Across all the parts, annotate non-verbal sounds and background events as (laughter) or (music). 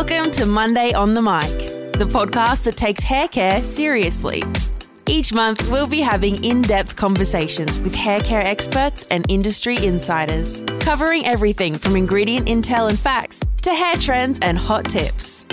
Welcome to Monday on the Mic, the podcast that takes hair care seriously. Each month, we'll be having in depth conversations with hair care experts and industry insiders, covering everything from ingredient intel and facts to hair trends and hot tips.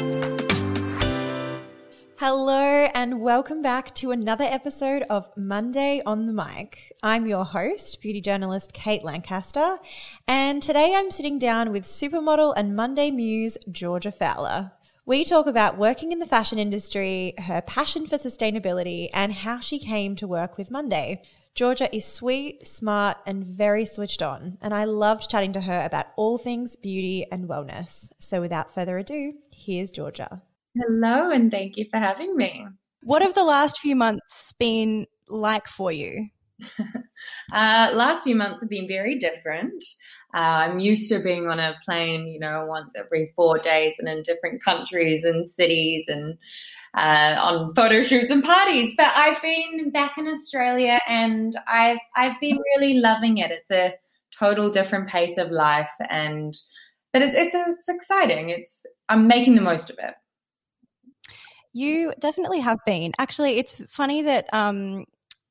Hello, and welcome back to another episode of Monday on the Mic. I'm your host, beauty journalist Kate Lancaster, and today I'm sitting down with supermodel and Monday muse Georgia Fowler. We talk about working in the fashion industry, her passion for sustainability, and how she came to work with Monday. Georgia is sweet, smart, and very switched on, and I loved chatting to her about all things beauty and wellness. So without further ado, here's Georgia. Hello, and thank you for having me. What have the last few months been like for you? (laughs) uh, last few months have been very different. Uh, I'm used to being on a plane, you know, once every four days and in different countries and cities and uh, on photo shoots and parties. But I've been back in Australia and I've I've been really loving it. It's a total different pace of life, and but it, it's it's exciting. It's I'm making the most of it. You definitely have been. Actually, it's funny that um,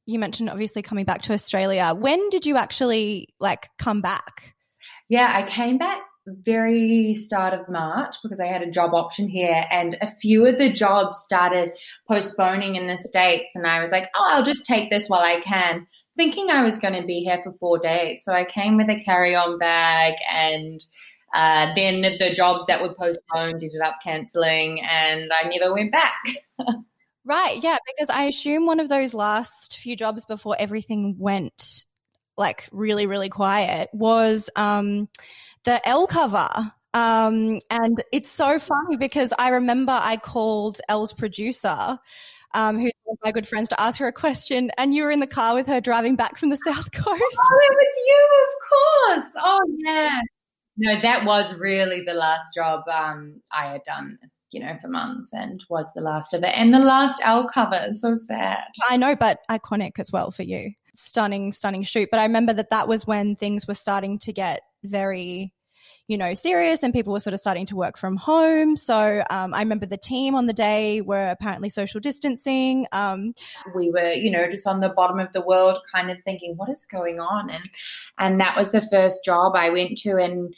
you mentioned obviously coming back to Australia. When did you actually like come back? Yeah, I came back very start of March because I had a job option here and a few of the jobs started postponing in the States and I was like, oh, I'll just take this while I can, thinking I was going to be here for four days. So I came with a carry-on bag and uh, then the jobs that were postponed ended up cancelling, and I never went back. (laughs) right, yeah, because I assume one of those last few jobs before everything went like really, really quiet was um, the Elle cover. Um, and it's so funny because I remember I called Elle's producer, um, who's one of my good friends, to ask her a question, and you were in the car with her driving back from the (laughs) South Coast. Oh, it was you, of course. Oh, yeah. No, that was really the last job um, I had done, you know, for months and was the last of it. And the last Elle cover. So sad. I know, but iconic as well for you. Stunning, stunning shoot. But I remember that that was when things were starting to get very you know, serious and people were sort of starting to work from home. So um, I remember the team on the day were apparently social distancing. Um, we were, you know, just on the bottom of the world, kind of thinking, what is going on? And and that was the first job I went to, and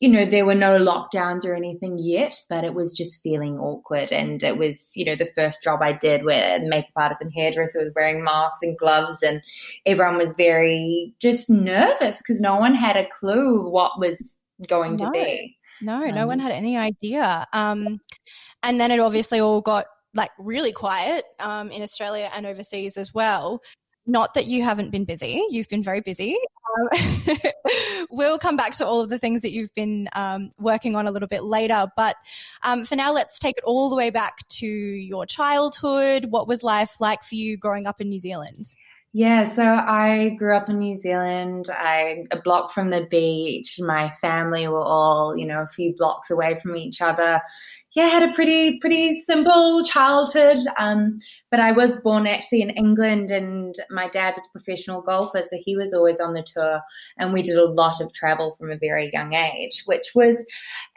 you know, there were no lockdowns or anything yet, but it was just feeling awkward. And it was, you know, the first job I did where makeup artist and hairdresser was wearing masks and gloves, and everyone was very just nervous because no one had a clue what was going no, to be. No, um, no one um, had any idea. Um, and then it obviously all got like really quiet um, in Australia and overseas as well. Not that you haven't been busy, you've been very busy. Um, (laughs) we'll come back to all of the things that you've been um, working on a little bit later. But um, for now, let's take it all the way back to your childhood. What was life like for you growing up in New Zealand? Yeah, so I grew up in New Zealand. I a block from the beach. My family were all, you know, a few blocks away from each other. Yeah, had a pretty pretty simple childhood. Um, but I was born actually in England, and my dad was a professional golfer, so he was always on the tour, and we did a lot of travel from a very young age, which was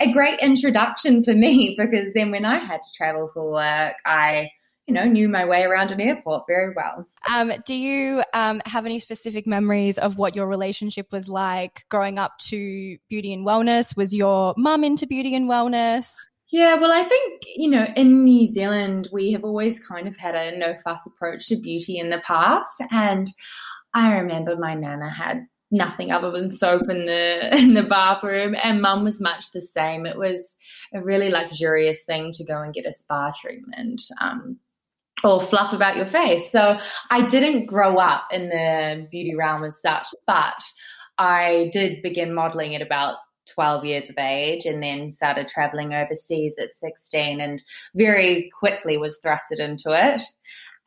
a great introduction for me (laughs) because then when I had to travel for work, I you know, knew my way around an airport very well. Um, do you um, have any specific memories of what your relationship was like growing up to beauty and wellness? Was your mum into beauty and wellness? Yeah, well, I think, you know, in New Zealand, we have always kind of had a no fuss approach to beauty in the past. And I remember my nana had nothing other than soap in the (laughs) in the bathroom and mum was much the same it was a really luxurious thing to go and get a spa treatment um, or fluff about your face. So I didn't grow up in the beauty realm as such, but I did begin modeling at about 12 years of age and then started traveling overseas at 16 and very quickly was thrusted into it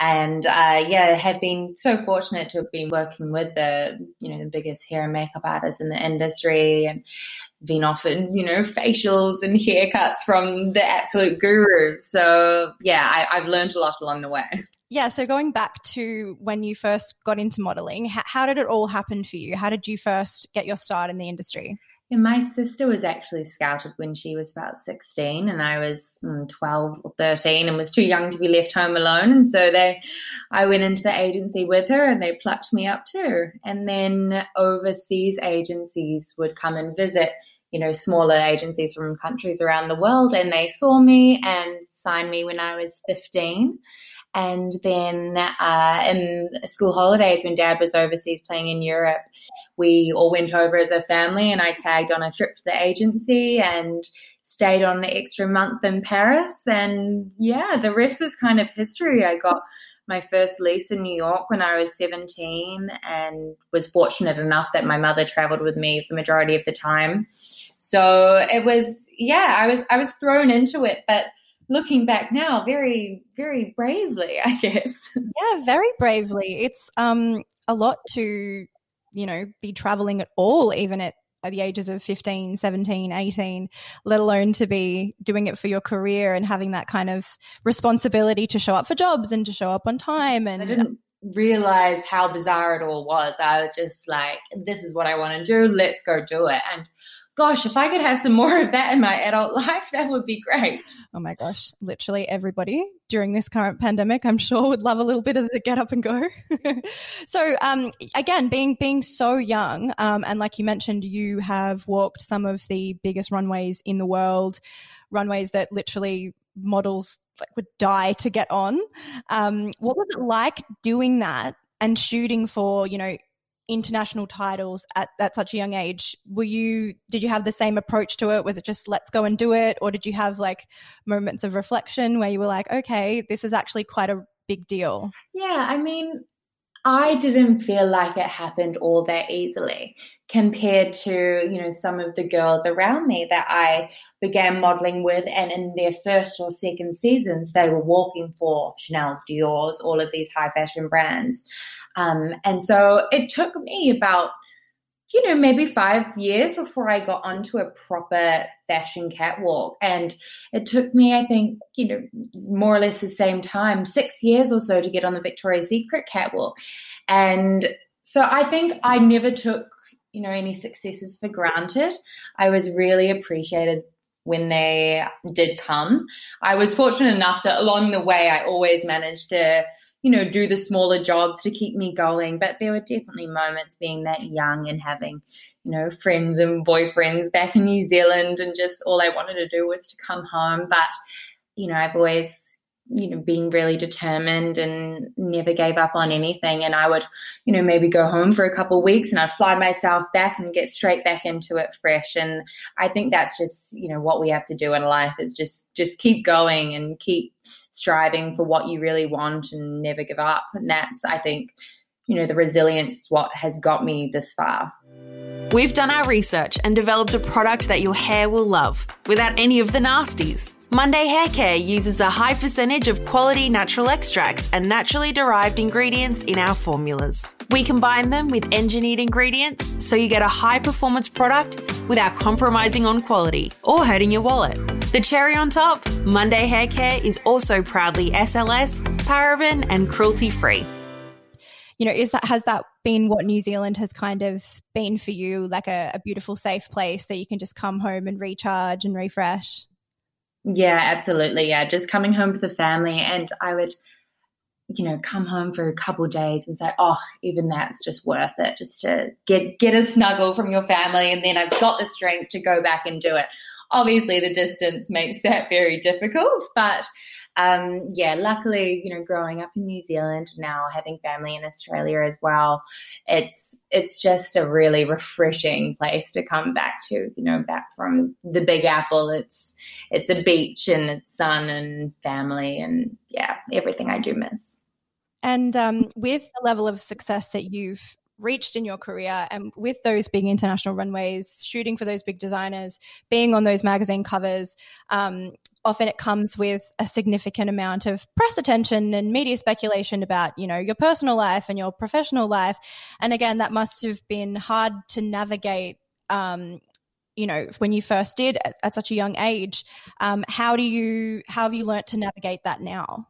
and uh, yeah, have been so fortunate to have been working with the you know the biggest hair and makeup artists in the industry, and been offered you know facials and haircuts from the absolute gurus. So yeah, I, have learned a lot along the way. Yeah, so going back to when you first got into modeling, how, how did it all happen for you? How did you first get your start in the industry? And my sister was actually scouted when she was about 16 and I was mm, 12 or 13 and was too young to be left home alone. And so they, I went into the agency with her and they plucked me up too. And then overseas agencies would come and visit, you know, smaller agencies from countries around the world and they saw me and signed me when I was 15. And then uh, in school holidays, when dad was overseas playing in Europe, we all went over as a family and I tagged on a trip to the agency and stayed on an extra month in Paris. And yeah, the rest was kind of history. I got my first lease in New York when I was 17 and was fortunate enough that my mother traveled with me the majority of the time. So it was, yeah, I was, I was thrown into it, but looking back now very very bravely i guess. (laughs) Yeah very bravely. It's um a lot to you know be traveling at all even at the ages of 15 17 18 let alone to be doing it for your career and having that kind of responsibility to show up for jobs and to show up on time and i didn't realize how bizarre it all was. I was just like this is what i want to do. Let's go do it. And gosh, if I could have some more of that in my adult (laughs) life, that would be great. Oh my gosh, literally everybody during this current pandemic, I'm sure would love a little bit of the get up and go. (laughs) so, um, again, being being so young, um, and like you mentioned, you have walked some of the biggest runways in the world, runways that literally models like would die to get on. Um, what was it like doing that and shooting for you know international titles at, at such a young age. Were you did you have the same approach to it? Was it just let's go and do it or did you have like moments of reflection where you were like okay this is actually quite a big deal? Yeah i mean i didn't feel like it happened all that easily compared to you know some of the girls around me that i began modeling with and in their first or second seasons they were walking for chanel dior's all of these high fashion brands. Um, and so it took me about, you know, maybe five years before I got onto a proper fashion catwalk. And it took me, I think, you know, more or less the same time, six years or so to get on the Victoria's Secret catwalk. And so I think I never took, you know, any successes for granted. I was really appreciated when they did come. I was fortunate enough to, along the way, I always managed to you know, do the smaller jobs to keep me going. But there were definitely moments being that young and having, you know, friends and boyfriends back in New Zealand, and just all I wanted to do was to come home. But, you know, I've always you know been really determined and never gave up on anything and i would you know maybe go home for a couple weeks and i'd fly myself back and get straight back into it fresh and i think that's just you know what we have to do in life is just just keep going and keep striving for what you really want and never give up. And that's, I think, you know, the resilience what has got me this far. We've done our research and developed a product that your hair will love without any of the nasties. Monday Hair Care uses a high percentage of quality natural extracts and naturally derived ingredients in our formulas. We combine them with engineered ingredients so you get a high performance product without compromising on quality or hurting your wallet. The cherry on top, Monday Hair Care is also proudly SLS, paraben, and cruelty free you know, is that has that been what New Zealand has kind of been for you, like a, a beautiful, safe place that you can just come home and recharge and refresh? Yeah, absolutely. Yeah, just coming home to the family, and I would, you know, come home for a couple days and say, "Oh, even that's just worth it, just to get get a snuggle from your family, and then I've got the strength to go back and do it." Obviously, the distance makes that very difficult, but um, yeah, luckily, you know, growing up in New Zealand now, having family in Australia as well, it's it's just a really refreshing place to come back to. You know, back from the Big Apple, it's it's a beach and it's sun and family and yeah, everything I do miss. And um, with the level of success that you've reached in your career and with those big international runways shooting for those big designers being on those magazine covers um, often it comes with a significant amount of press attention and media speculation about, you know, your personal life and your professional life. And again, that must have been hard to navigate. Um, you know, when you first did at, at such a young age, um, how do you how have you learnt to navigate that now?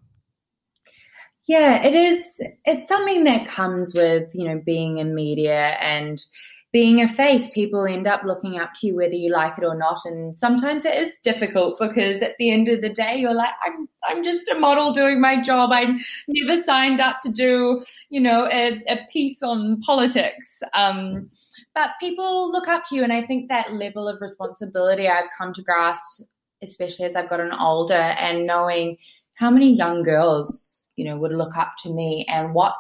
Yeah, it is. It's something that comes with you know being in media and being a face, people end up looking up to you whether you like it or not. And sometimes it is difficult because at the end of the day, you're like, I'm I'm just a model doing my job. I never signed up to do, you know, a, a piece on politics. Um, but people look up to you, and I think that level of responsibility I've come to grasp, especially as I've gotten older, and knowing how many young girls, you know, would look up to me. And what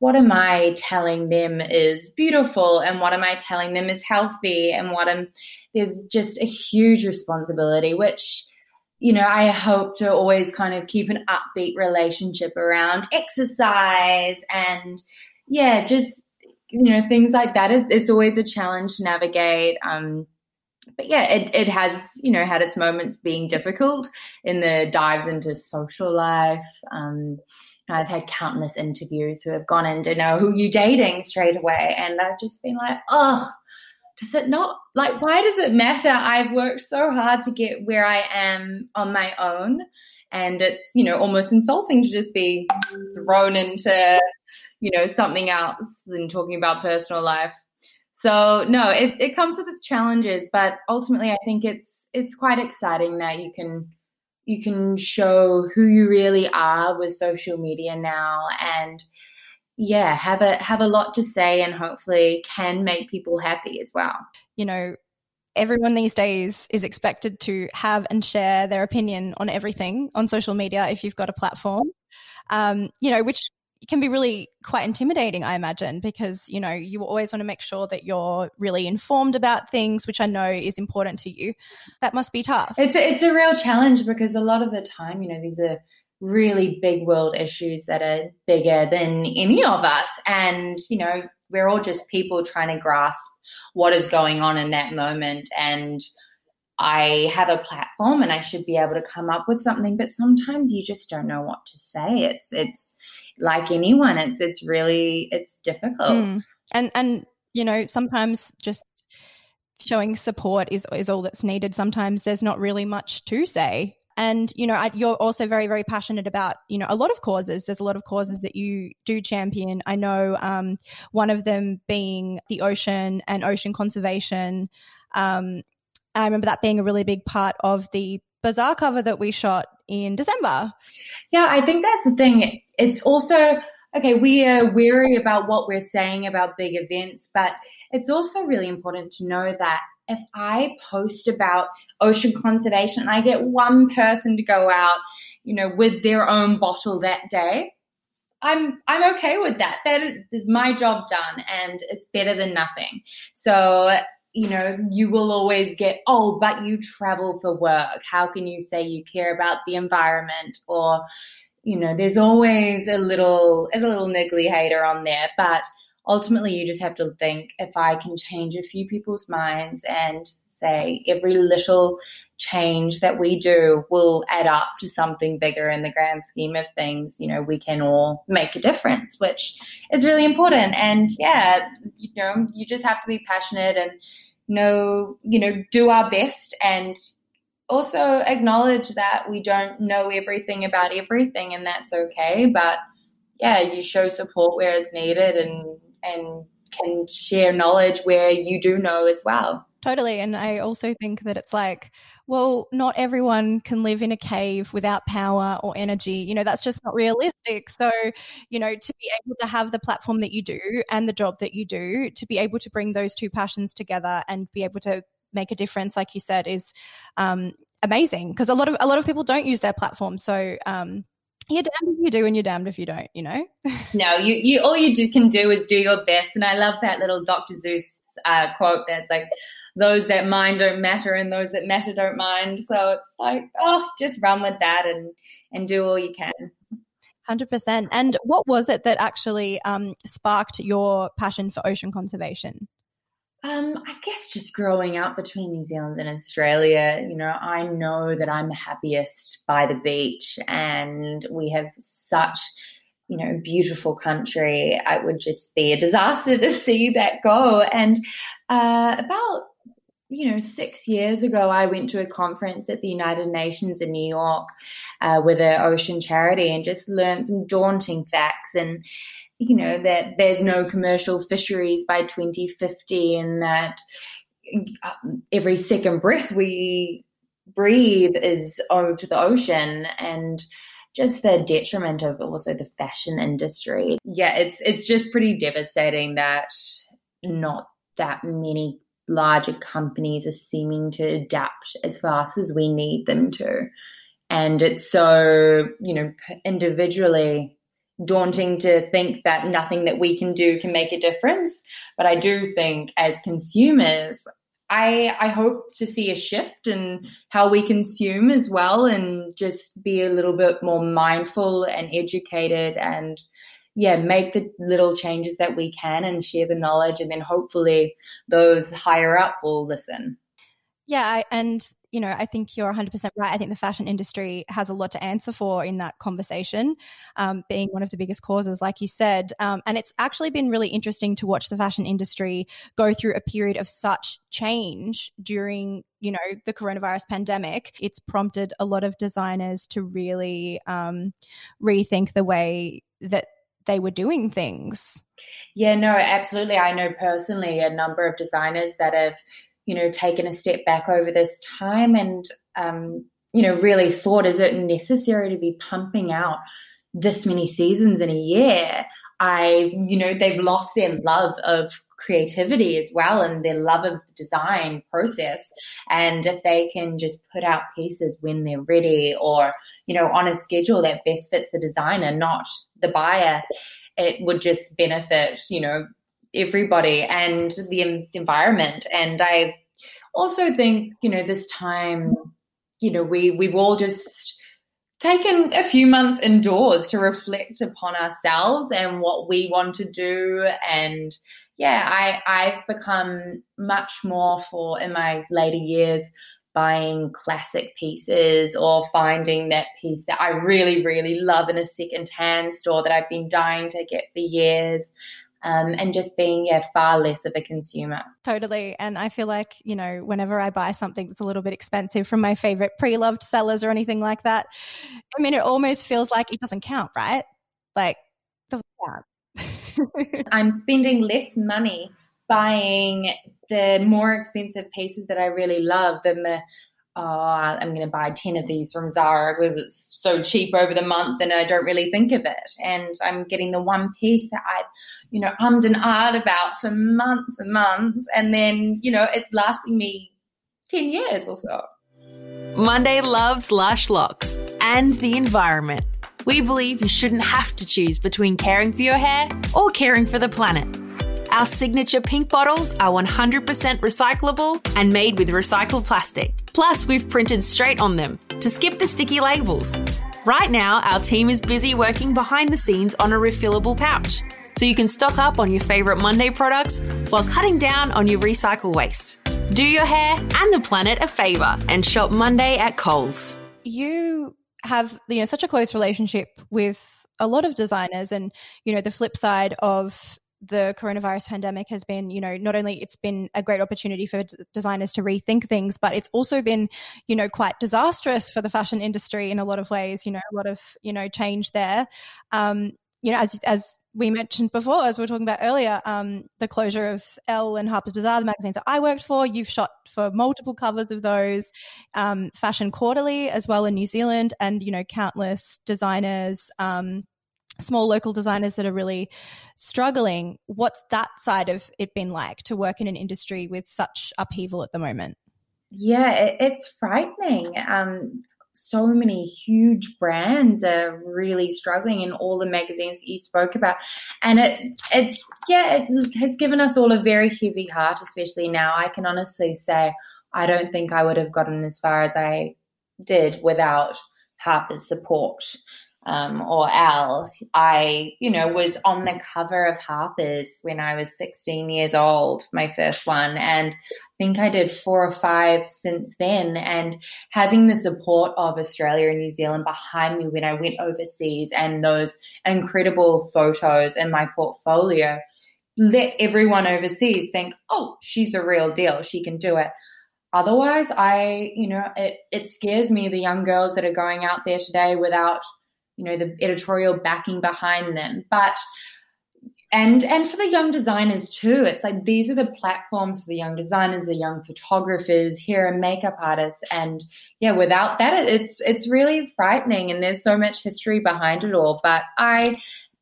what am I telling them is beautiful? And what am I telling them is healthy? And what am there's just a huge responsibility which you know I hope to always kind of keep an upbeat relationship around exercise and yeah just you know things like that. It, it's always a challenge to navigate. Um but yeah, it, it has, you know, had its moments being difficult in the dives into social life. Um, I've had countless interviews who have gone in to know who you're dating straight away. And I've just been like, oh, does it not like why does it matter? I've worked so hard to get where I am on my own. And it's, you know, almost insulting to just be thrown into, you know, something else than talking about personal life. So no, it, it comes with its challenges, but ultimately I think it's it's quite exciting that you can you can show who you really are with social media now and yeah have a have a lot to say and hopefully can make people happy as well. You know everyone these days is expected to have and share their opinion on everything on social media if you've got a platform. Um, you know which can be really quite intimidating, I imagine, because, you know, you always want to make sure that you're really informed about things, which I know is important to you. That must be tough. It's a, it's a real challenge because a lot of the time, you know, these are really big world issues that are bigger than any of us. And, you know, we're all just people trying to grasp what is going on in that moment. And I have a platform and I should be able to come up with something, but sometimes you just don't know what to say. It's, it's, like anyone it's it's really it's difficult. Mm. and and you know sometimes just showing support is is all that's needed. Sometimes there's not really much to say. And you know I, you're also very very passionate about you know a lot of causes. There's a lot of causes that you do champion. I know um, one of them being the ocean and ocean conservation. Um, i remember that being a really big part of the bazaar cover that we shot in december yeah i think that's the thing it's also okay, we are weary about what we're saying about big events, but it's also really important to know that if I post about ocean conservation and I get one person to go out, you know, with their own bottle that day, I'm I'm okay with that. That is my job done and it's better than nothing. So you know, you will always get, oh, but you travel for work. How can you say you care about the environment? Or, you know, there's always a little a little niggly hater on there, but ultimately you just have to think if I can change a few people's minds and say every little change that we do will add up to something bigger in the grand scheme of things, you know, we can all make a difference, which is really important. And yeah, you know, you just have to be passionate and know, you know, do our best and also acknowledge that we don't know everything about everything and that's okay. But yeah you show support where it's needed and and can share knowledge where you do know as well totally and i also think that it's like well not everyone can live in a cave without power or energy you know that's just not realistic so you know to be able to have the platform that you do and the job that you do to be able to bring those two passions together and be able to make a difference, like you said, is um, amazing because a lot of a lot of people don't use their platform. So um, you're damned if you do and you're damned if you don't, you know? (laughs) no, you, you all you do, can do is do your best. And I love that little Dr. Seuss uh, quote that's like, those that mind don't matter and those that matter don't mind. So it's like, oh, just run with that and, and do all you can. 100%. And what was it that actually um, sparked your passion for ocean conservation? Um, I guess just growing up between New Zealand and Australia, you know, I know that I'm happiest by the beach, and we have such, you know, beautiful country. It would just be a disaster to (laughs) see that go. And uh, about you know, six years ago, I went to a conference at the United Nations in New York uh, with an ocean charity and just learned some daunting facts. And, you know, that there's no commercial fisheries by 2050 and that um, every second breath we breathe is owed to the ocean. And, just the detriment of also the fashion industry. Yeah, it's it's just pretty devastating that not that many larger companies are seeming to adapt as fast as we need them to. And it's so, you know, individually daunting to think that nothing that we can do can make a difference. But I do think as consumers, I, I hope to see a shift in how we consume as well and just be a little bit more mindful and educated and yeah, make the little changes that we can and share the knowledge. And then hopefully those higher up will listen. Yeah, and you know, I think you're 100% right. I think the fashion industry has a lot to answer for in that conversation, um, being one of the biggest causes, like you said. Um, and it's actually been really interesting to watch the fashion industry go through a period of such change during, you know, the coronavirus pandemic. It's prompted a lot of designers to really um, rethink the way that they were doing things. Yeah, no, absolutely. I know personally a number of designers that have, you know, taken a step back over this time and, um, you know, really thought, is it necessary to be pumping out this many seasons in a year? I, you know, they've lost their love of creativity as well and their love of the design process. And if they can just put out pieces when they're ready or, you know, on a schedule that best fits the designer, not the buyer, it would just benefit, you know, everybody and the environment. And I also think, you know, this time, you know, we we've all just taken a few months indoors to reflect upon ourselves and what we want to do. And yeah i i've become much more for in my later years buying classic pieces or finding that piece that i really really love in a second hand store that i've been dying to get for years um, and just being yeah far less of a consumer. Totally. And i feel like you know whenever i buy something that's a little bit expensive from my favorite pre-loved sellers or anything like that i mean it almost feels like it doesn't count right? Like doesn't count. (laughs) I'm spending less money buying the more expensive pieces that i really love than the oh, I'm going to buy 10 of these from Zara because it's so cheap over the month and I don't really think of it. And I'm getting the one piece that I've, you know, hummed and ahed about for months and months. And then, you know, it's lasting me 10 years or so. Monday loves Lush Locks and the environment. We believe you shouldn't have to choose between caring for your hair or caring for the planet. Our signature pink bottles are 100% recyclable and made with recycled plastic. Plus, we've printed straight on them to skip the sticky labels. Right now, our team is busy working behind the scenes on a refillable pouch, so you can stock up on your favourite Monday products while cutting down on your recycle waste. Do your hair and the planet a favour and shop Monday at Coles. You have you know such a close relationship with a lot of designers and you know the flip side of the coronavirus pandemic has been, you know, not only it's been a great opportunity for d- designers to rethink things, but it's also been, you know, quite disastrous for the fashion industry in a lot of ways. You know, a lot of you know change there. Um, you know, as as we mentioned before, as we were talking about earlier, um, the closure of Elle and Harper's Bazaar, the magazines that I worked for. You've shot for multiple covers of those, um, Fashion Quarterly as well in New Zealand, and you know, countless designers. Um, small local designers that are really struggling. What's that side of it been like to work in an industry with such upheaval at the moment? Yeah, it's frightening. Um, so many huge brands are really struggling in all the magazines that you spoke about, and it it yeah it has given us all a very heavy heart, especially now. I can honestly say I don't think I would have gotten as far as I did without Harper's support um, or Elle's. I, you know, was on the cover of Harper's when I was 16 years old, my first one. And I think I did four or five since then. And having the support of Australia and New Zealand behind me when I went overseas and those incredible photos in my portfolio let everyone overseas think, oh, she's a real deal. She can do it. otherwise, I, you know, it, it scares me the young girls that are going out there today without, you know, the editorial backing behind them. But and and for the young designers too it's like these are the platforms for the young designers the young photographers hair and makeup artists and yeah without that it's it's really frightening and there's so much history behind it all. But i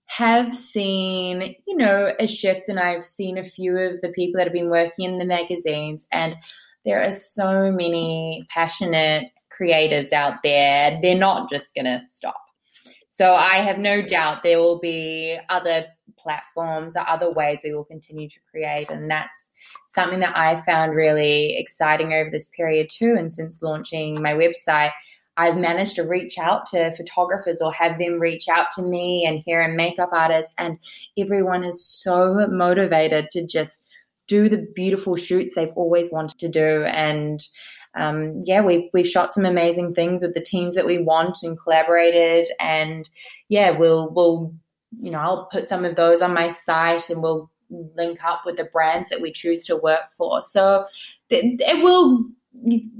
have seen you know a shift and i've seen a few of the people that have been working in the magazines and there are so many passionate creatives out there. They're not just to stop so I have no doubt there will be other platforms or other ways we will continue to create. And that's something that I found really exciting over this period too. And since launching my website, I've managed to reach out to photographers or have them reach out to me and hair and makeup artists. And everyone is so motivated to just do the beautiful shoots they've always wanted to do. And um, yeah, we've we've shot some amazing things with the teams that we want and collaborated, and yeah, we'll we'll you know I'll put some of those on my site, and we'll link up with the brands that we choose to work for. So it, it will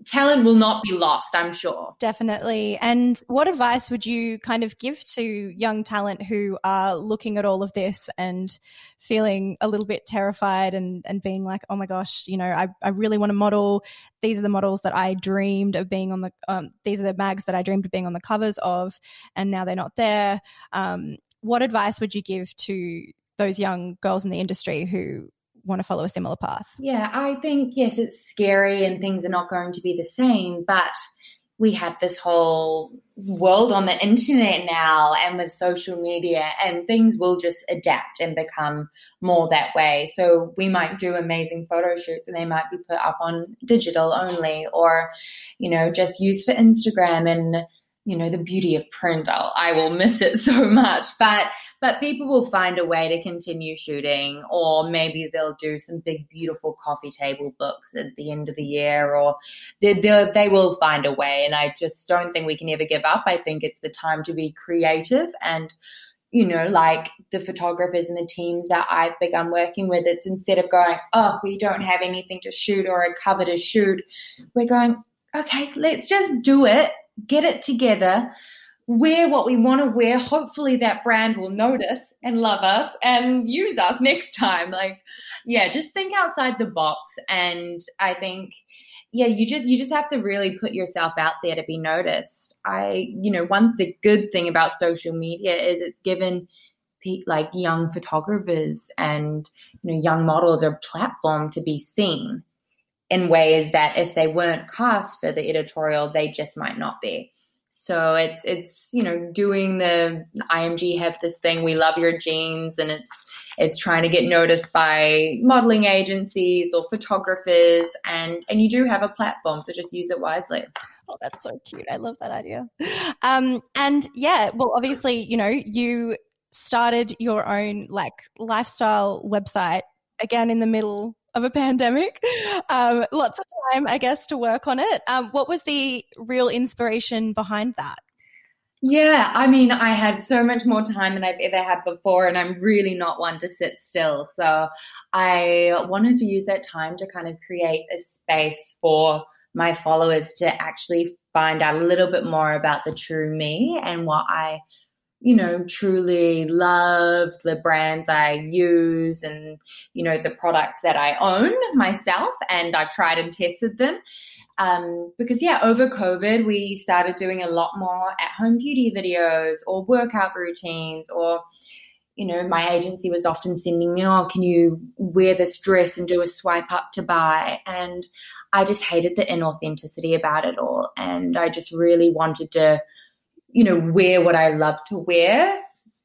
talent will not be lost, I'm sure. Definitely. And what advice would you kind of give to young talent who are looking at all of this and feeling a little bit terrified and, and being like, oh my gosh, you know, I, I really want to model. These are the models that I dreamed of being on the, um, these are the mags that I dreamed of being on the covers of, and now they're not there. Um, what advice would you give to those young girls in the industry who want to follow a similar path? Yeah, I think, yes, it's scary and things are not going to be the same, but we have this whole world on the internet now and with social media and things will just adapt and become more that way so we might do amazing photo shoots and they might be put up on digital only or you know just used for instagram and you know the beauty of print I'll, i will miss it (laughs) so much but but people will find a way to continue shooting or maybe they'll do some big beautiful coffee table books at the end of the year or they, they will find a way. And i just don't think we can ever give up. I think it's the time to be creative and you know, like the photographers and the teams that I've begun working with, it's instead of going, oh, we don't have anything to shoot or a cover to shoot, we're going, okay, let's just do it. Get it together, wear what we want to wear. Hopefully, that brand will notice and love us and use us next time. Like, yeah, just think outside the box. And I think, yeah, you just you just have to really put yourself out there to be noticed. I, you know, one the good thing about social media is it's given like young photographers and you know young models a platform to be seen in ways that if they weren't cast for the editorial, they just might not be. So it's it's you know doing the IMG have this thing we love your genes and it's it's trying to get noticed by modeling agencies or photographers and and you do have a platform so just use it wisely. Oh, that's so cute. I love that idea. Um, and yeah, well, obviously, you know, you started your own like lifestyle website again in the middle of a pandemic. Um, lots of time, I guess, to work on it. Um, what was the real inspiration behind that? Yeah, I mean, I had so much more time than I've ever had before, and I'm really not one to sit still. So I wanted to use that time to kind of create a space for my followers to actually find out a little bit more about the true me and what I you know, truly love the brands I use and, you know, the products that I own myself and I've tried and tested them. Um, because, yeah, over COVID, we started doing a lot more at home beauty videos or workout routines or, you know, my agency was often sending me, oh, can you wear this dress and do a swipe up to buy? And I just hated the inauthenticity about it all. And I just really wanted to you know, wear what I love to wear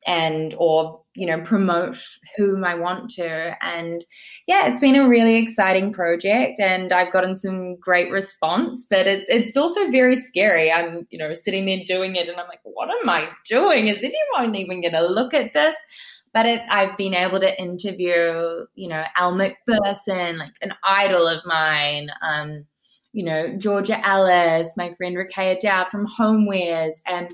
and or you know promote whom I want to. And yeah it's been a really exciting project and I've gotten some great response but it's it's also very scary. I'm you know sitting there doing it and I'm like what am I doing? Is anyone even going to look at this? But it, I've been able to interview you know Elle Macpherson like an idol of mine um you know, Georgia Ellis, my friend Rickea Dowd from Homewares. And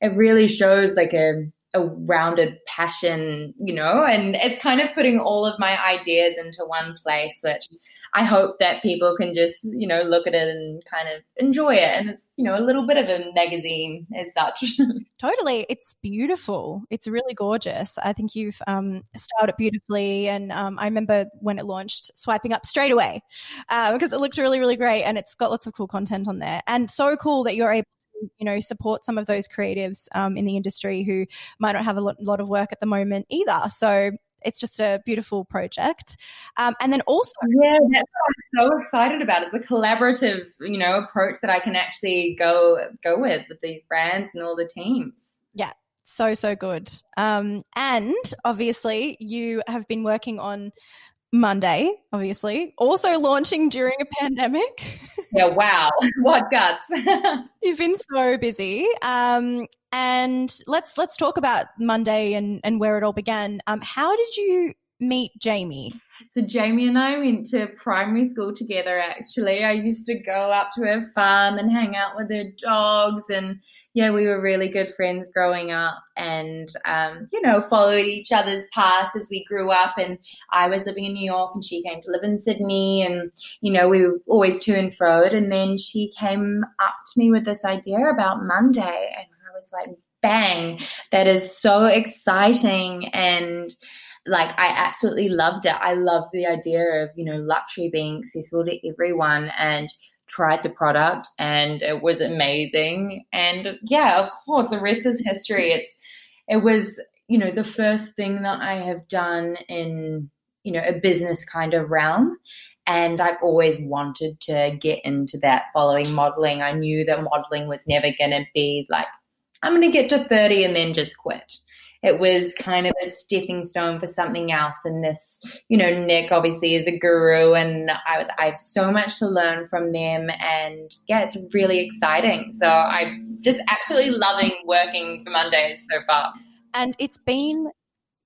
it really shows like a, a rounded passion, you know, and it's kind of putting all of my ideas into one place, which I hope that people can just, you know, look at it and kind of enjoy it. And it's, you know, a little bit of a magazine as such. (laughs) totally. It's beautiful. It's really gorgeous. I think you've um, styled it beautifully. And um, I remember when it launched, swiping up straight away uh, because it looked really, really great. And it's got lots of cool content on there. And so cool that you're able you know support some of those creatives um, in the industry who might not have a lot, lot of work at the moment either so it's just a beautiful project. Um, and then also, yeah, that's what I'm so excited about. is the collaborative, you know, approach that I can actually go go with with these brands and all the teams. Yeah, so so good. Um, and obviously, you have been working on Monday, obviously, also launching during a pandemic. (laughs) yeah, wow. What guts. (laughs) You've been so busy. Um, and let's let's talk about Monday and, and where it all began. Um, how did you meet Jamie? So Jamie and I went to primary school together actually. I used to go up to her farm and hang out with her dogs and yeah, we were really good friends growing up and um, you know, followed each other's paths as we grew up and I was living in New York and she came to live in Sydney and you know, we were always to and fro and then she came up to me with this idea about Monday and I was like, bang, that is so exciting and like I absolutely loved it. I love the idea of, you know, luxury being accessible to everyone and tried the product and it was amazing. And yeah, of course, the rest is history. It's it was, you know, the first thing that I have done in, you know, a business kind of realm. And I've always wanted to get into that following modeling. I knew that modeling was never going to be like, I'm going to get to 30 and then just quit it was kind of a stepping stone for something else. And this, you know, Nick obviously is a guru, and I was I have so much to learn from them, and yeah, it's really exciting. So I'm just absolutely loving working for Mondays so far. And it's been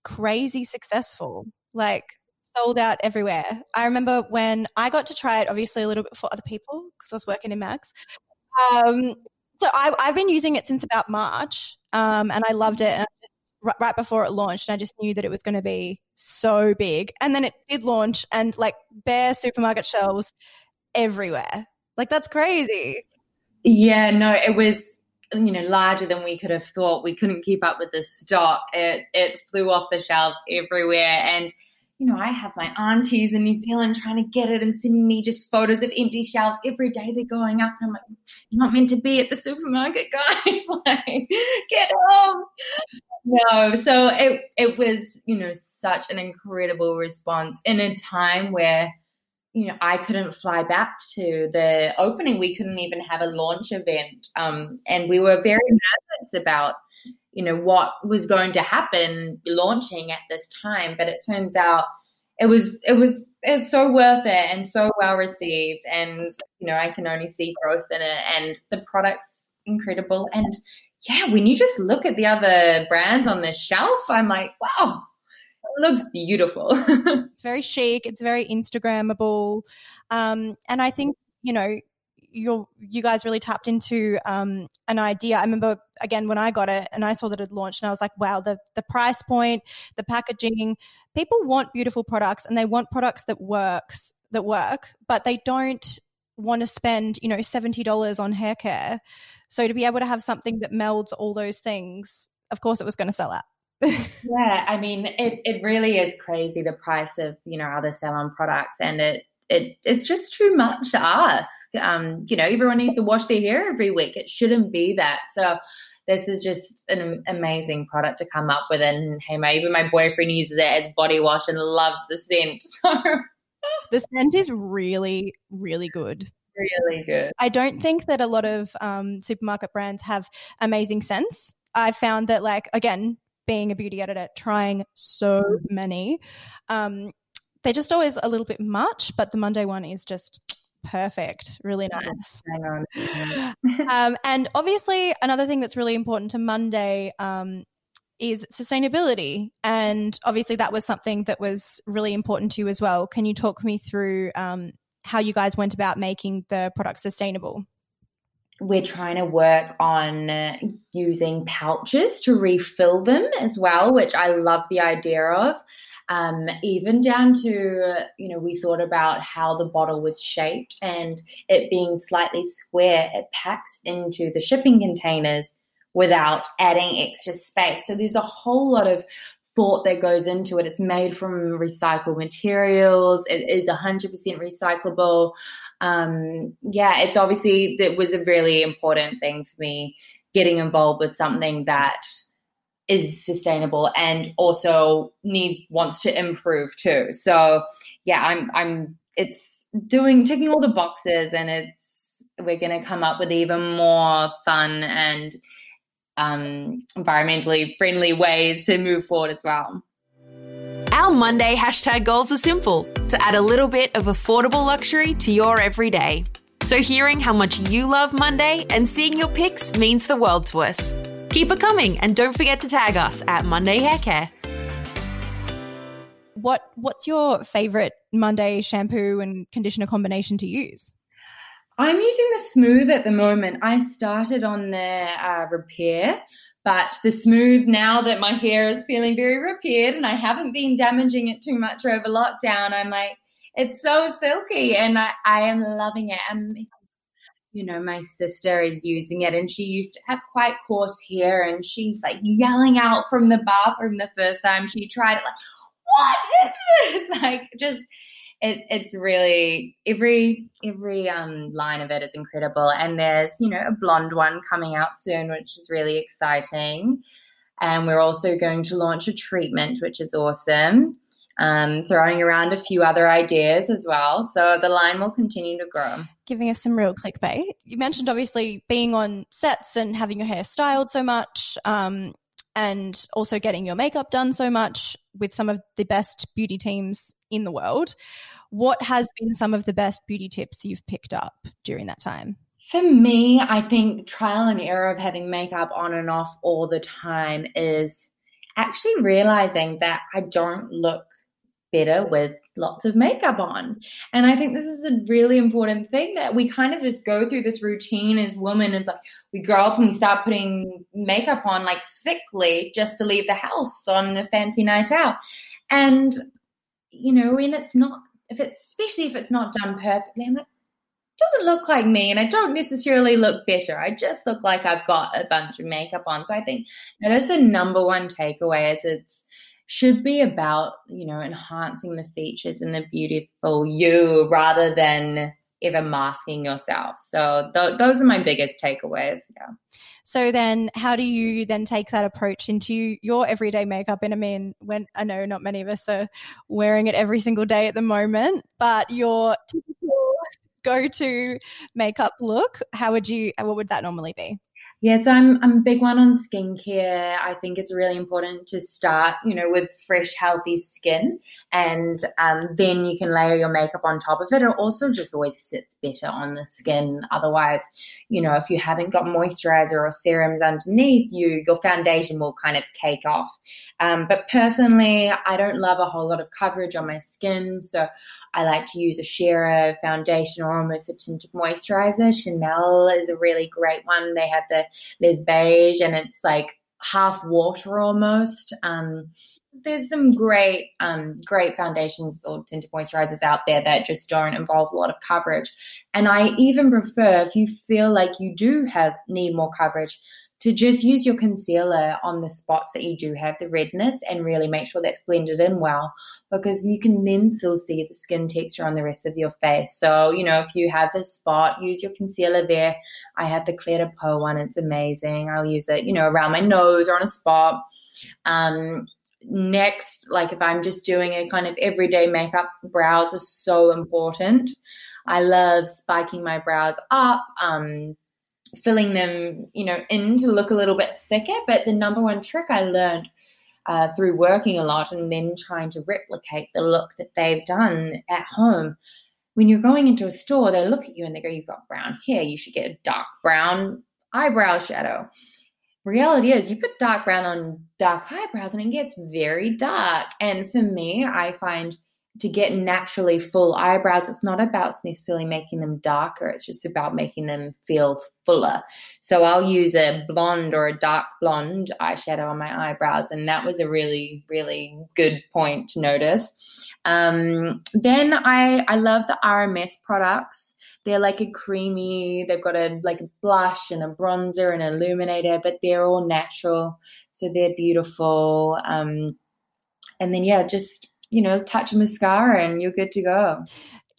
crazy successful. Like sold out everywhere. I remember when I got to try it, obviously a little bit for other people because I was working in mags. Um, so I, have been using it since about March, um, and I loved it. And right before it launched and I just knew that it was going to be so big. And then it did launch and like bare supermarket shelves everywhere. Like that's crazy. Yeah, no, it was you know larger than we could have thought. We couldn't keep up with the stock. It it flew off the shelves everywhere and you know, I have my aunties in New Zealand trying to get it and sending me just photos of empty shelves every day. They're going up, and I'm like, "You're not meant to be at the supermarket, (laughs) guys! (laughs) like, get home." No, so it it was you know such an incredible response in a time where you know I couldn't fly back to the opening. We couldn't even have a launch event, um, and we were very nervous about you know what was going to happen launching at this time but it turns out it was it was it's so worth it and so well received and you know i can only see growth in it and the product's incredible. And yeah when you just look at the other brands on the shelf i'm like wow it looks beautiful. (laughs) It's very chic it's very instagrammable um, and i think you know you you guys really tapped into um, an idea. I remember again when I got it and I saw that it launched, and I was like, wow, the the price point, the packaging. People want beautiful products, and they want products that works that work, but they don't want to spend you know seventy dollars on hair care. So to be able to have something that melds all those things, of course, it was going to sell out. (laughs) yeah, I mean, it, it really is crazy the price of you know other salon products, and it it it's just too much to ask. Um, you know, everyone needs to wash their hair every week. It shouldn't be that. So this is just an amazing product to come up with. And hey, my even my boyfriend uses it as body wash and loves the scent. (laughs) So the scent is really, really good. Really good. I don't think that a lot of um, supermarket brands have amazing scents. I found that, like, again, being a beauty editor, trying so many, um, they're just always a little bit much, but the Monday one is just perfect, really nice. (laughs) um, and obviously, another thing that's really important to Monday um, is sustainability. And obviously, that was something that was really important to you as well. Can you talk me through um, how you guys went about making the product sustainable? We're trying to work on using pouches to refill them as well, which I love the idea of. Um, even down to, you know, we thought about how the bottle was shaped and it being slightly square, it packs into the shipping containers without adding extra space. So there's a whole lot of thought that goes into it. It's made from recycled materials. It is 100% recyclable. Um, yeah, it's obviously, it was a really important thing for me getting involved with something that is sustainable and also need wants to improve too. So yeah, I'm I'm it's doing ticking all the boxes and it's we're to come up with even more fun and um, environmentally friendly ways to move forward as well. Our Monday hashtag goals are simple to add a little bit of affordable luxury to your everyday. So, hearing how much you love Monday and seeing your pics means the world to us. Keep it coming and don't forget to tag us at Monday Hair Care. What what's your favorite Monday shampoo and conditioner combination to use? I'm using the smooth at the moment. I started on the uh, repair, but the smooth now that my hair is feeling very repaired and I haven't been damaging it too much over lockdown, I'm like, it's so silky and I, I am loving it. I'm you know, my sister is using it and she used to have quite coarse hair and she's like yelling out from the bathroom the first time she tried it, like, what is this? (laughs) Like just it, it's really every every um line of it is incredible. And there's, you know, a blonde one coming out soon, which is really exciting. And we're also going to launch a treatment, which is awesome um, throwing around a few other ideas as well. So the line will continue to grow. Giving us some real clickbait. You mentioned obviously being on sets and having your hair styled so much. Um, and also getting your makeup done so much with some of the best beauty teams in the world. What has been some of the best beauty tips you've picked up during that time? For me, I think trial and error of having makeup on and off all the time is actually realizing that I don't look better with lots of makeup on. And I think this is a really important thing that we kind of just go through this routine as women and like we grow up and we start putting makeup on like thickly just to leave the house on a fancy night out. And you know, when it's not if it's especially if it's not done perfectly, I'm like, it doesn't look like me and I don't necessarily look better. I just look like I've got a bunch of makeup on. So I think that is the number one takeaway is it's should be about, you know, enhancing the features and the beautiful you rather than ever masking yourself. So th- those are my biggest takeaways. Yeah. So then, how do you then take that approach into your everyday makeup? And I mean, when I know not many of us are wearing it every single day at the moment, but your typical go-to makeup look, how would you? What would that normally be? Yeah, so I'm I'm a big one on skincare. I think it's really important to start, you know, with fresh, healthy skin, and um, then you can layer your makeup on top of it. It also just always sits better on the skin. Otherwise, you know, if you haven't got moisturizer or serums underneath you, your foundation will kind of cake off. Um, but personally, I don't love a whole lot of coverage on my skin, so I like to use a sheer foundation or almost a tinted moisturizer. Chanel is a really great one. They have the Les Beige and it's like half water almost. Um, there's some great, um, great foundations or tinted moisturizers out there that just don't involve a lot of coverage. And I even prefer if you feel like you do have need more coverage to just use your concealer on the spots that you do have the redness and really make sure that's blended in well because you can then still see the skin texture on the rest of your face. So, you know, if you have a spot, use your concealer there. I have the Clé de Peau one, it's amazing. I'll use it, you know, around my nose or on a spot. Um, next, like if I'm just doing a kind of everyday makeup, brows are so important. I love spiking my brows up. Um, filling them, you know, in to look a little bit thicker. But the number one trick I learned uh, through working a lot and then trying to replicate the look that they've done at home. When you're going into a store, they look at you and they go, You've got brown hair, you should get a dark brown eyebrow shadow. Reality is, you put dark brown on dark eyebrows and it gets very dark. And for me, I find to get naturally full eyebrows, it's not about necessarily making them darker. It's just about making them feel fuller. So I'll use a blonde or a dark blonde eyeshadow on my eyebrows. And that was a really, really good point to notice. Um, then I, I love the RMS products. They're like a creamy, they've got a like a blush and a bronzer and an illuminator, but they're all natural. So they're beautiful. Um, and then yeah, just you know, touch mascara and you're good to go.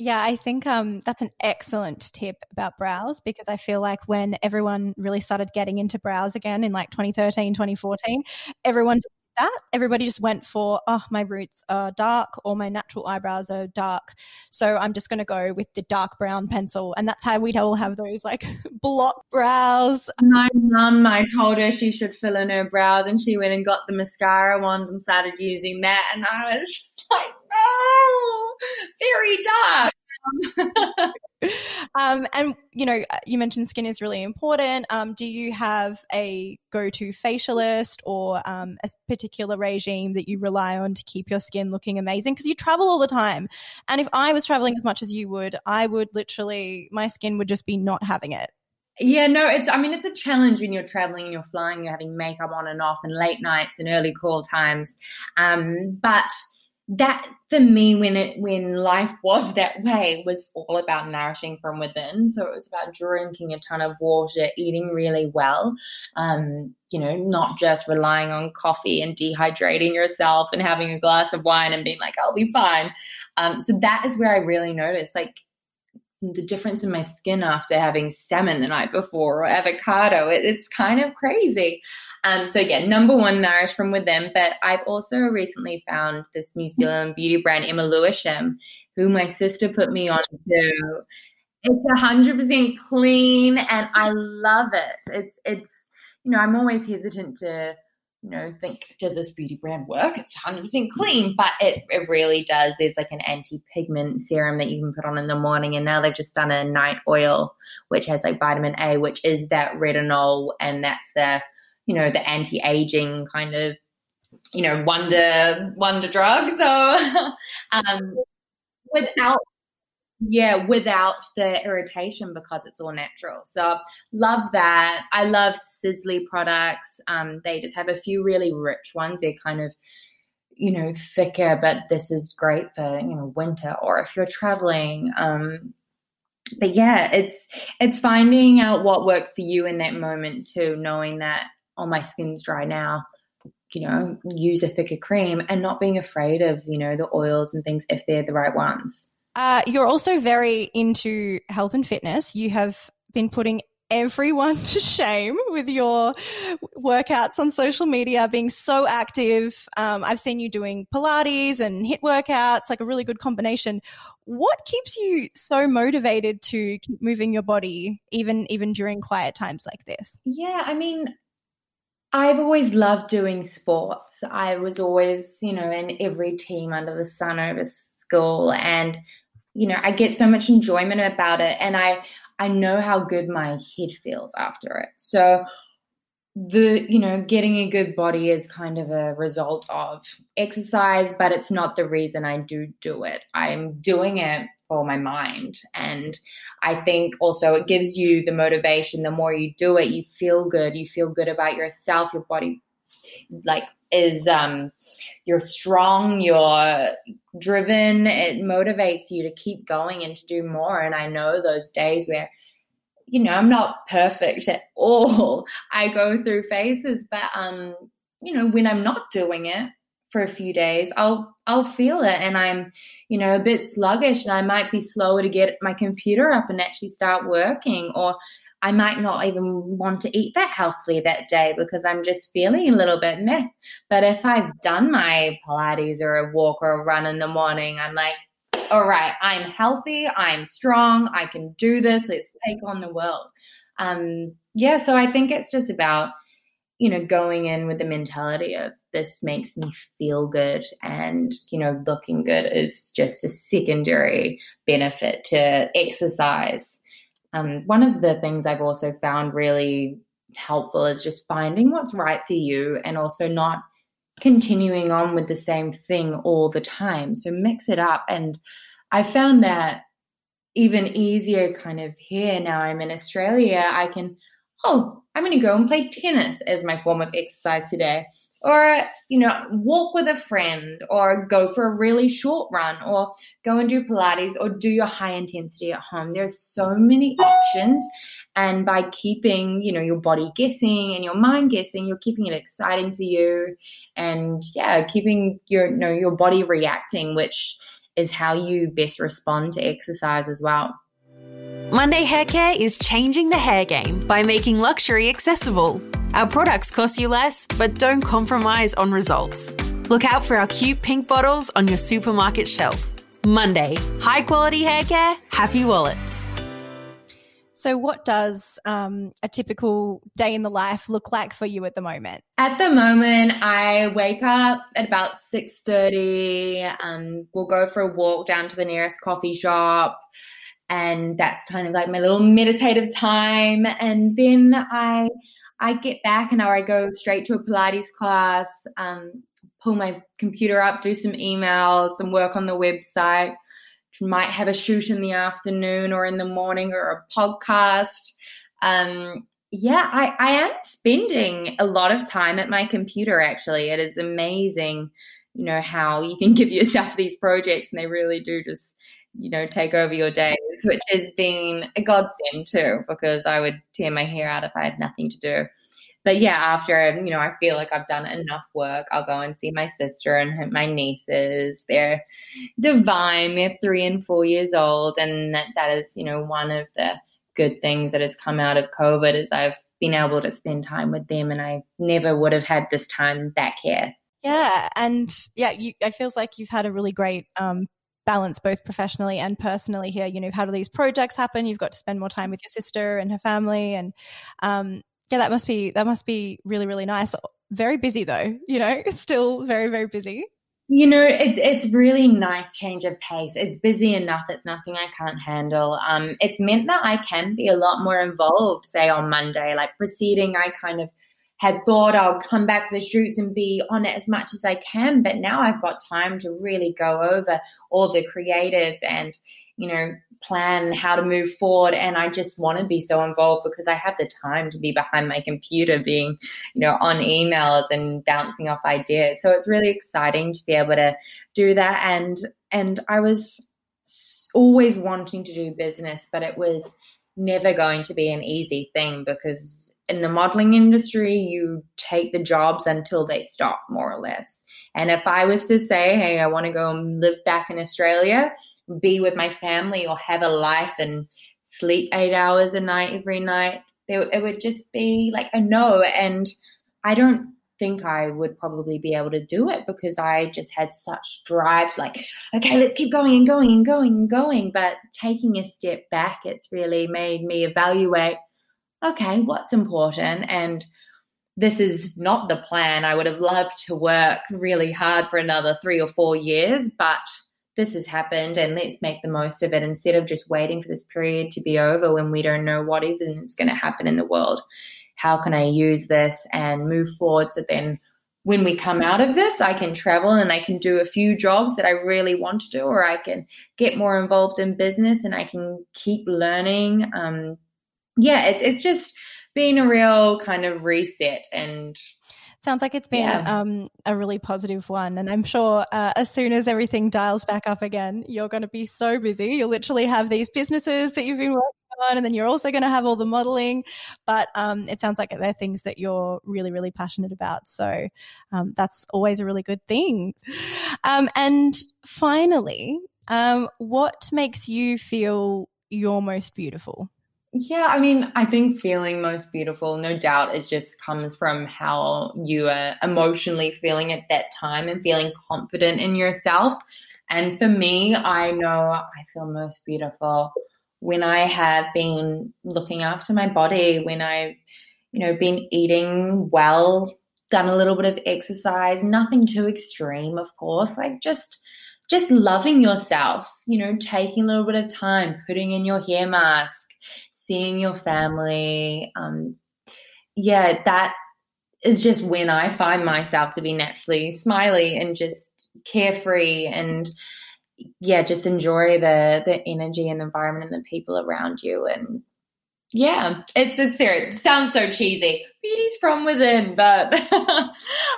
Yeah, I think um, that's an excellent tip about brows because I feel like when everyone really started getting into brows again in like 2013, 2014, everyone that. Everybody just went for, oh, my roots are dark or my natural eyebrows are dark. So I'm just going to go with the dark brown pencil. And that's how we'd all have those like (laughs) block brows. My mum, I told her she should fill in her brows and she went and got the mascara ones and started using that. And I was just like, no, very dark. (laughs) um, and you know, you mentioned skin is really important. Um, do you have a go-to facialist or um, a particular regime that you rely on to keep your skin looking amazing? Because you travel all the time, and if I was traveling as much as you would, I would literally my skin would just be not having it. Yeah, no, it's I mean it's a challenge when you're traveling and you're flying, you're having makeup on and off and late nights and early call times. Um, but that for me when it when life was that way was all about nourishing from within. So it was about drinking a ton of water eating really well um, you know not just relying on coffee and dehydrating yourself and having a glass of wine and being like i'll be fine. Um, so that is where i really noticed like the difference in my skin after having salmon the night before or avocado. It, it's kind of crazy um, so again, number one, nourish from within. But I've also recently found this New Zealand beauty brand, Emma Lewisham, who my sister put me on to. It's hundred percent clean, and I love it. It's it's you know I'm always hesitant to you know think does this beauty brand work? It's hundred percent clean, but it it really does. There's like an anti pigment serum that you can put on in the morning, and now they've just done a night oil which has like vitamin A, which is that retinol, and that's the you know the anti-aging kind of you know wonder wonder drug so (laughs) um without yeah without the irritation because it's all natural. So love that. I love sisley products. Um they just have a few really rich ones. They're kind of you know thicker but this is great for you know winter or if you're traveling. Um but yeah it's it's finding out what works for you in that moment too knowing that oh, my skin's dry now, you know, use a thicker cream and not being afraid of, you know, the oils and things if they're the right ones. Uh, you're also very into health and fitness. You have been putting everyone (laughs) to shame with your workouts on social media, being so active. Um, I've seen you doing Pilates and HIIT workouts, like a really good combination. What keeps you so motivated to keep moving your body, even even during quiet times like this? Yeah, I mean, I've always loved doing sports. I was always, you know, in every team under the sun over school and you know, I get so much enjoyment about it and I I know how good my head feels after it. So the you know getting a good body is kind of a result of exercise but it's not the reason i do do it i'm doing it for my mind. And I think also it gives you the motivation. The more you do it, you feel good. You feel good about yourself. Your body like is um you're strong you're driven it motivates you to keep going and to do more and i know those days where you know i'm not perfect at (laughs) all i go through phases but um you know when i'm not doing it for a few days i'll i'll feel it and i'm you know a bit sluggish and i might be slower to get my computer up and actually start working or i might not even want to eat that healthily that day because i'm just feeling a little bit meh. But if i've done my pilates or a walk or a run in the morning i'm like all right i'm healthy i'm strong i can do this let's take on the world. Um yeah so i think it's just about you know going in with the mentality of this makes me feel good and you know looking good is just a secondary benefit to exercise um, one of the things i've also found really helpful is just finding what's right for you and also not continuing on with the same thing all the time. So mix it up. And I found that even easier kind of here now I'm in Australia, I can, oh, I'm going to go and play tennis as my form of exercise today. Or, you know, walk with a friend or go for a really short run or go and do Pilates or do your high intensity at home. There's so many options. And by keeping, you know, your body guessing and your mind guessing, you're keeping it exciting for you. And yeah, keeping your, you know, your body reacting, which is how you best respond to exercise as well. Monday Hair Care is changing the hair game by making luxury accessible. Our products cost you less, but don't compromise on results. Look out for our cute pink bottles on your supermarket shelf. Monday, high quality hair care, happy wallets. So, what does um, a typical day in the life look like for you at the moment? At the moment, I wake up at about six thirty. Um, we'll go for a walk down to the nearest coffee shop, and that's kind of like my little meditative time. And then I I get back and I go straight to a Pilates class. Um, pull my computer up, do some emails, some work on the website might have a shoot in the afternoon or in the morning or a podcast. Um, yeah, I, I am spending a lot of time at my computer actually. It is amazing, you know, how you can (laughs) give yourself these projects and they really do just, you know, take over your days, which has been a godsend too, because I would tear my hair out if I had nothing to do but yeah, after you know, I feel like I've done enough work. I'll go and see my sister and my nieces. They're divine. They're three and four years old, and that, that is you know one of the good things that has come out of COVID is I've been able to spend time with them, and I never would have had this time back here. Yeah, and yeah, you, it feels like you've had a really great um, balance both professionally and personally here. You know, had all these projects happen. You've got to spend more time with your sister and her family, and um, yeah, that must be that must be really really nice. Very busy though, you know, (laughs) still very very busy. You know, it, it's really nice change of pace. It's busy enough. It's nothing I can't handle. Um, it's meant that I can be a lot more involved. Say on Monday, like preceding, I kind of had thought I'll come back to the shoots and be on it as much as I can. But now I've got time to really go over all the creatives and, you know, plan how to move forward and i just want to be so involved because i have the time to be behind my computer being you know on emails and bouncing off ideas so it's really exciting to be able to do that and and i was always wanting to do business but it was never going to be an easy thing because in the modeling industry you take the jobs until they stop more or less and if i was to say hey i want to go live back in australia be with my family or have a life and sleep eight hours a night every night. It, would just be like a no. And I don't think I would probably be able to do it because I just had such drive, like, okay, let's keep going and going and going and going. But taking a step back, it's really made me evaluate okay, what's important? And this is not the plan. I would have loved to work really hard for another three or four years, but this has happened and let's make the most of it instead of just waiting for this period to be over when we don't know what even is going to happen in the world. How can I use this and move forward so then when we come out of this, I can travel and I can do a few jobs that I really want to do, or I can get more involved in business and I can keep learning. Um, yeah, it's it's just been a real kind of reset and Sounds like it's been yeah. um, a really positive one. And I'm sure uh, as soon as everything dials back up again, you're going to be so busy. You'll literally have these businesses that you've been working on, and then you're also going to have all the modeling. But um, it sounds like they're things that you're really, really passionate about. So um, that's always a really good thing. Um, and finally, um, what makes you feel you're most beautiful? Yeah, I mean, I think feeling most beautiful, no doubt, it just comes from how you are emotionally feeling at that time and feeling confident in yourself. And for me, I know I feel most beautiful when I have been looking after my body, when I've, you know, been eating well, done a little bit of exercise, nothing too extreme, of course, like just just loving yourself, you know, taking a little bit of time, putting in your hair mask, seeing your family. Um, yeah, that is just when I find myself to be naturally smiley and just carefree and yeah, just enjoy the the energy and the environment and the people around you and yeah, it's it's serious. It sounds so cheesy. Beauty's from within, but (laughs)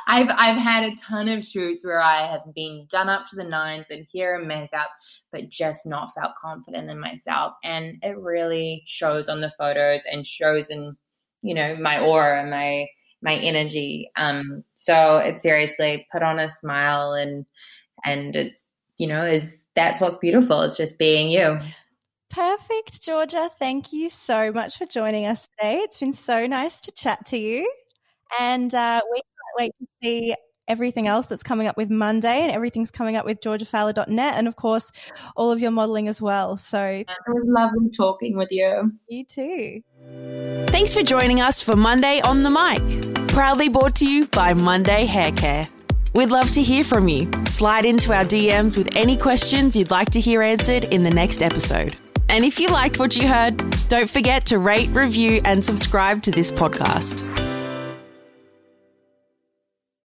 I've I've had a ton of shoots where I have been done up to the nines and hair and makeup, but just not felt confident in myself, and it really shows on the photos and shows in you know my aura and my my energy. Um, so it seriously put on a smile and and it, you know is that's what's beautiful. It's just being you. Perfect, Georgia. Thank you so much for joining us today. It's been so nice to chat to you. And uh, we can't wait to see everything else that's coming up with Monday and everything's coming up with georgiafowler.net and of course all of your modeling as well. So it was lovely talking with you. You too. Thanks for joining us for Monday on the Mic. Proudly brought to you by Monday Hair Care. We'd love to hear from you. Slide into our DMs with any questions you'd like to hear answered in the next episode. And if you liked what you heard, don't forget to rate, review, and subscribe to this podcast.